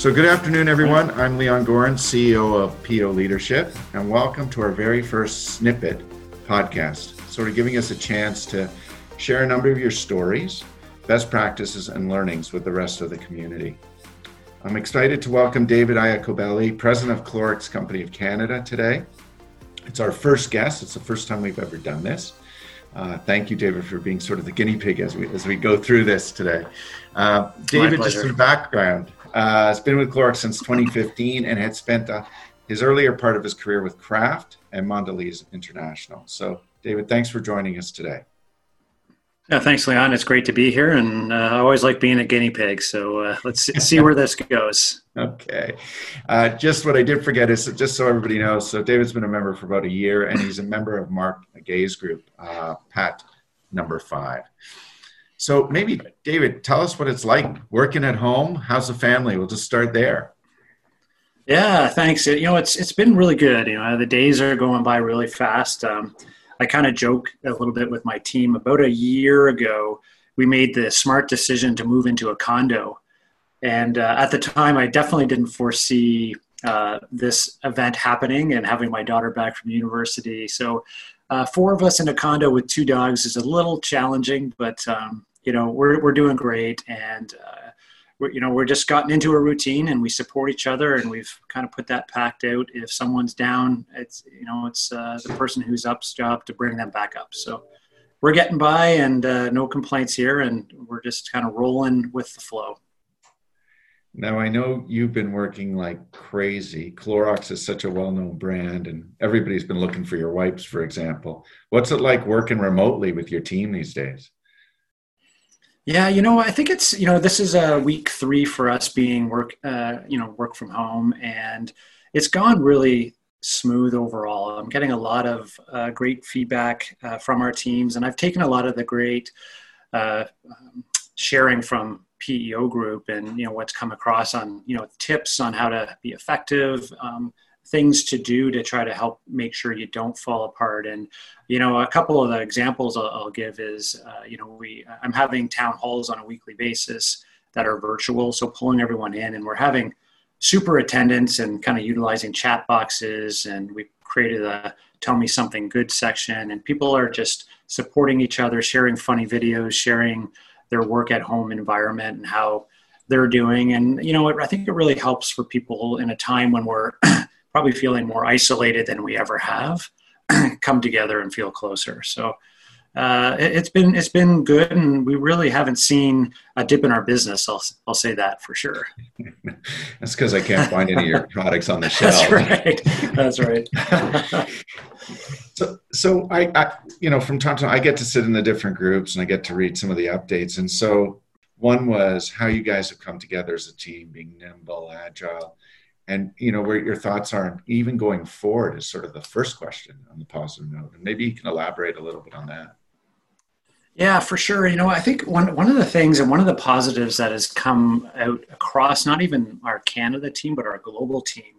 So, good afternoon, everyone. I'm Leon Goren, CEO of PEO Leadership, and welcome to our very first snippet podcast, sort of giving us a chance to share a number of your stories, best practices, and learnings with the rest of the community. I'm excited to welcome David Iacobelli, President of Clorox Company of Canada, today. It's our first guest. It's the first time we've ever done this. Uh, thank you, David, for being sort of the guinea pig as we as we go through this today. Uh, David, just for background, uh, has been with Clorox since 2015 and had spent uh, his earlier part of his career with Kraft and Mondelez International. So, David, thanks for joining us today. Yeah, thanks, Leon. It's great to be here, and uh, I always like being a guinea pig. So uh, let's see where this goes. Okay. Uh, just what I did forget is just so everybody knows. So David's been a member for about a year, and he's a member of Mark Gay's group, uh, Pat Number Five. So maybe David, tell us what it's like working at home. How's the family? We'll just start there. Yeah, thanks. You know, it's it's been really good. You know, the days are going by really fast. Um, I kind of joke a little bit with my team. About a year ago, we made the smart decision to move into a condo, and uh, at the time, I definitely didn't foresee uh, this event happening and having my daughter back from university. So, uh, four of us in a condo with two dogs is a little challenging, but um, you know we're we're doing great, and uh, we're you know we're just gotten into a routine, and we support each other, and we've kind of put that pact out. If someone's down, it's you know it's uh, the person who's up's job to bring them back up. So we're getting by, and uh, no complaints here, and we're just kind of rolling with the flow. Now, I know you've been working like crazy. Clorox is such a well known brand, and everybody's been looking for your wipes, for example. What's it like working remotely with your team these days? Yeah, you know, I think it's you know this is a week three for us being work, uh, you know, work from home, and it's gone really smooth overall. I'm getting a lot of uh, great feedback uh, from our teams, and I've taken a lot of the great uh, um, sharing from PEO group and you know what's come across on you know tips on how to be effective. Um, things to do to try to help make sure you don't fall apart. And you know, a couple of the examples I'll, I'll give is, uh, you know, we I'm having town halls on a weekly basis that are virtual, so pulling everyone in, and we're having super attendance and kind of utilizing chat boxes, and we created a tell me something good section, and people are just supporting each other, sharing funny videos, sharing their work at home environment and how they're doing and you know i think it really helps for people in a time when we're probably feeling more isolated than we ever have, come together and feel closer. So uh, it, has been it's been good, and we really haven't seen a dip in our business. I'll I'll say that for sure. That's because I can't find any of your products on the shelf. That's right. That's right. so so I, I you know from time to time I get to sit in the different groups and I get to read some of the updates, and so one was how you guys have come together as a team, being nimble, agile and you know where your thoughts are even going forward is sort of the first question on the positive note. And maybe you can elaborate a little bit on that. Yeah for sure. You know i think one, one of the things and one of the positives that has come out across not even our canada team but our global team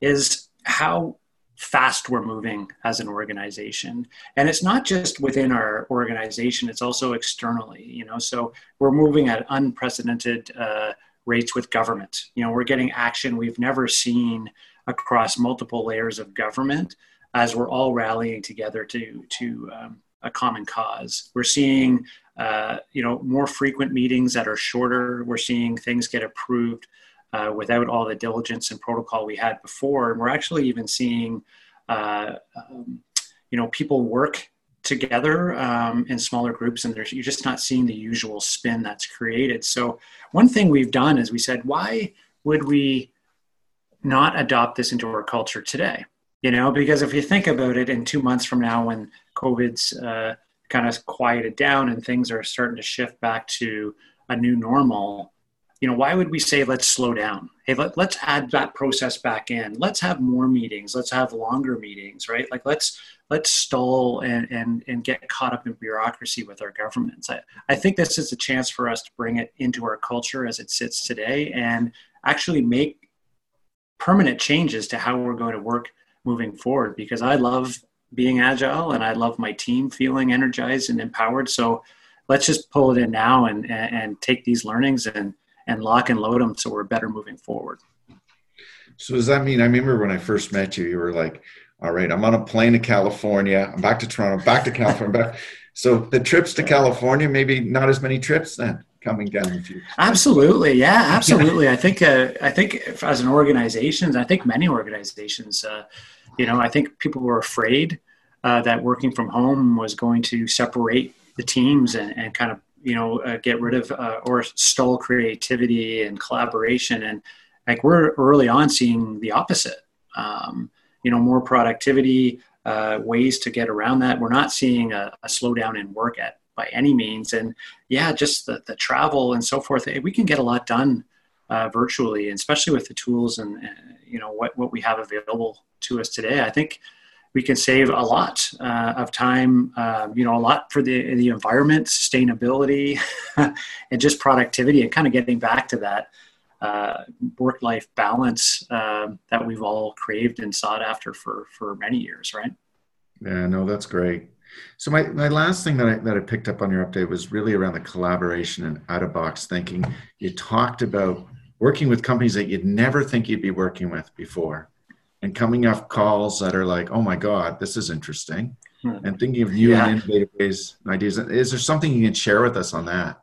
is how fast we're moving as an organization. And it's not just within our organization it's also externally you know. So we're moving at unprecedented uh, rates with government. You know, we're getting action we've never seen across multiple layers of government as we're all rallying together to to um, a common cause. We're seeing uh, you know more frequent meetings that are shorter. We're seeing things get approved uh, without all the diligence and protocol we had before, and we're actually even seeing uh, um, you know people work together um, in smaller groups and you're just not seeing the usual spin that's created. So one thing we've done is we said why would we not adopt this into our culture today? You know because if you think about it in two months from now when covid's uh, kind of quieted down and things are starting to shift back to a new normal you know why would we say let's slow down hey let, let's add that process back in let's have more meetings let's have longer meetings right like let's let's stall and, and, and get caught up in bureaucracy with our governments. I, I think this is a chance for us to bring it into our culture as it sits today and actually make permanent changes to how we're going to work moving forward because I love being agile and I love my team feeling energized and empowered. So let's just pull it in now and, and, and take these learnings and, and lock and load them so we're better moving forward. So does that mean I remember when I first met you, you were like, all right, I'm on a plane to California, I'm back to Toronto, back to California, back. So the trips to California, maybe not as many trips then coming down the future. Absolutely, yeah, absolutely. I think uh, I think as an organization, I think many organizations, uh, you know, I think people were afraid uh, that working from home was going to separate the teams and, and kind of you know uh, get rid of uh, or stall creativity and collaboration. And like we're early on seeing the opposite. Um, you know more productivity uh, ways to get around that. We're not seeing a, a, slowdown in work at by any means. And yeah just the, the travel and so forth we can get a lot done uh, virtually especially with the tools and, and you know what, what we have available to us today. I think we can save a lot uh, of time, um, you know, a lot for the, the environment, sustainability, and just productivity, and kind of getting back to that uh, work-life balance uh, that we've all craved and sought after for for many years, right? Yeah, no, that's great. So my, my last thing that I, that I picked up on your update was really around the collaboration and out of box thinking. You talked about working with companies that you'd never think you'd be working with before and coming off calls that are like, oh my God, this is interesting, hmm. and thinking of new yeah. and innovative ways and ideas. Is there something you can share with us on that?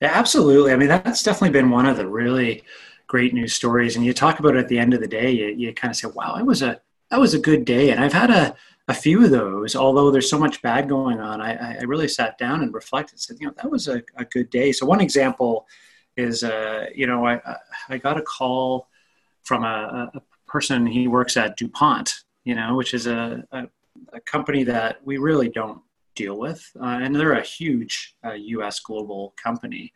Yeah, absolutely. I mean, that's definitely been one of the really great news stories. And you talk about it at the end of the day, you, you kind of say, wow, it was a that was a good day. And I've had a, a few of those, although there's so much bad going on. I, I really sat down and reflected and said, you know, that was a, a good day. So one example is, uh, you know, I, I got a call from a, a person he works at DuPont, you know, which is a, a, a company that we really don't deal with, uh, and they're a huge uh, U.S. global company.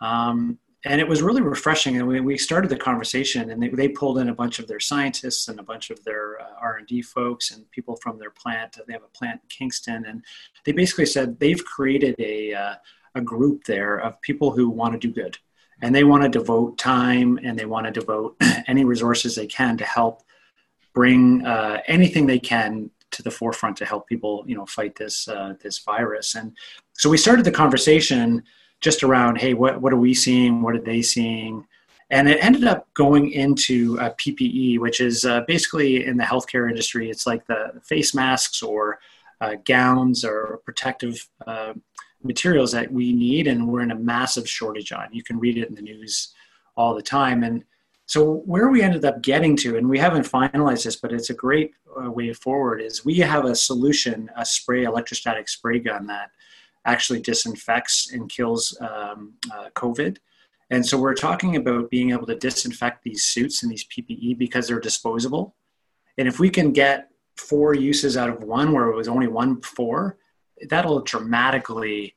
Um, and it was really refreshing. And we, we started the conversation, and they, they pulled in a bunch of their scientists and a bunch of their uh, R and D folks and people from their plant. They have a plant in Kingston, and they basically said they've created a uh, a group there of people who want to do good and they want to devote time and they want to devote any resources they can to help bring uh, anything they can to the forefront to help people you know fight this uh, this virus. And so we started the conversation just around hey what, what are we seeing? What are they seeing? And it ended up going into uh, ppe which is uh, basically in the healthcare industry it's like the face masks or uh, gowns or protective materials that we need and we're in a massive shortage on. You can read it in the news all the time. And so where we ended up getting to, and we haven't finalized this, but it's a great uh, way forward, is we have a solution, a spray, electrostatic spray gun that actually disinfects and kills um, uh, COVID. And so we're talking about being able to disinfect these suits and these PPE because they're disposable. And if we can get four uses out of one where it was only one before, that'll dramatically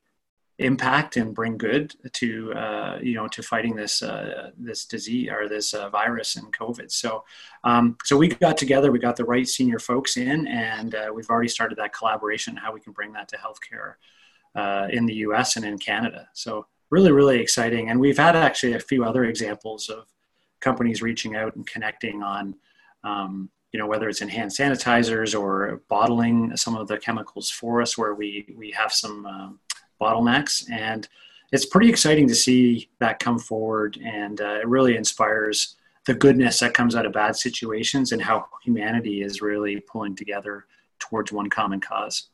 impact and bring good to uh, you know to fighting this uh, this disease or this uh, virus and COVID. So um, so we got together, we got the right senior folks in, and uh, we've already started that collaboration how we can bring that to healthcare uh, in the U.S. and in Canada. So really really exciting, and we've had actually a few other examples of companies reaching out and connecting on. Um, you know whether it's in hand sanitizers or bottling some of the chemicals for us where we we have some um, bottlenecks. And it's pretty exciting to see that come forward. And uh, it really inspires the goodness that comes out of bad situations and how humanity is really pulling together towards one common cause.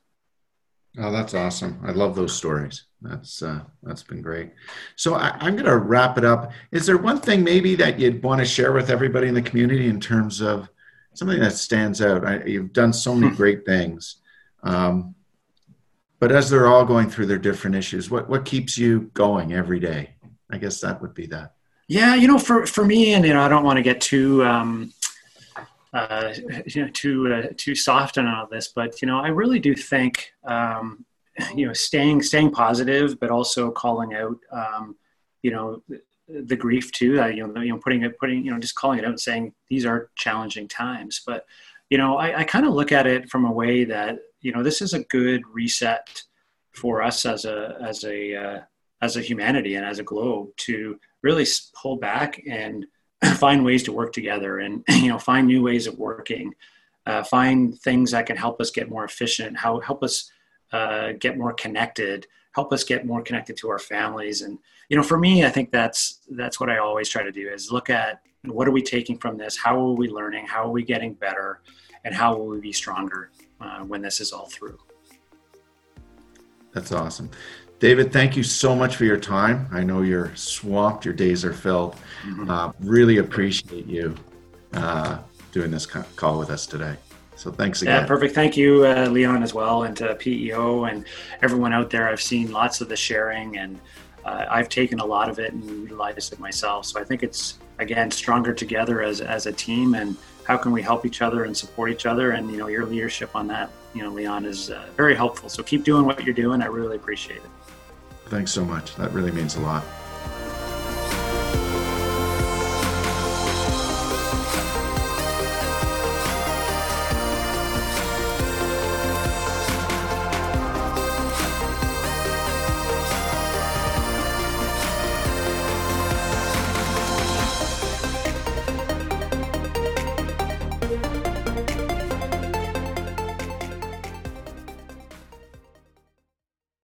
Oh that's awesome. I love those stories. That's uh, that's been great. So I, i'm going to wrap it up. Is there one thing maybe that you'd want to share with everybody in the community in terms of something that stands out. I, you've done so many hmm. great things, um, but as they're all going through their different issues, what what keeps you going every day? I guess that would be that. Yeah, you know, for for me, and you know, I don't want to get too. Um, uh, you know, too uh, too soft on all this, but you know, I really do think um, you know staying staying positive, but also calling out um, you know the grief too. Uh, you know, you know, putting it, putting, you know, just calling it out and saying these are challenging times. But you know, I, I kind of look at it from a way that you know this is a good reset for us as a as a uh, as a humanity and as a globe to really pull back and find ways to work together and you know find new ways of working, uh, find things that can help us get more efficient, how help us uh, get more connected help us get more connected to our families. And you know, for me, I think that's that's what I always try to do is look at what are we taking from this, how are we learning, how are we getting better, and how will we be stronger uh, when this is all through. That's awesome. David, thank you so much for your time. I know you're swamped, your days are filled. Mm-hmm. Uh, really appreciate you uh, doing this call with us today. So thanks again. Yeah, perfect. Thank you, uh, Leon, as well, and to PEO and everyone out there. I've seen lots of the sharing, and uh, I've taken a lot of it and utilized it myself. So I think it's again stronger together as as a team, and how can we help each other and support each other? And you know, your leadership on that, you know, Leon, is uh, very helpful. So keep doing what you're doing. I really appreciate it. Thanks so much. That really means a lot.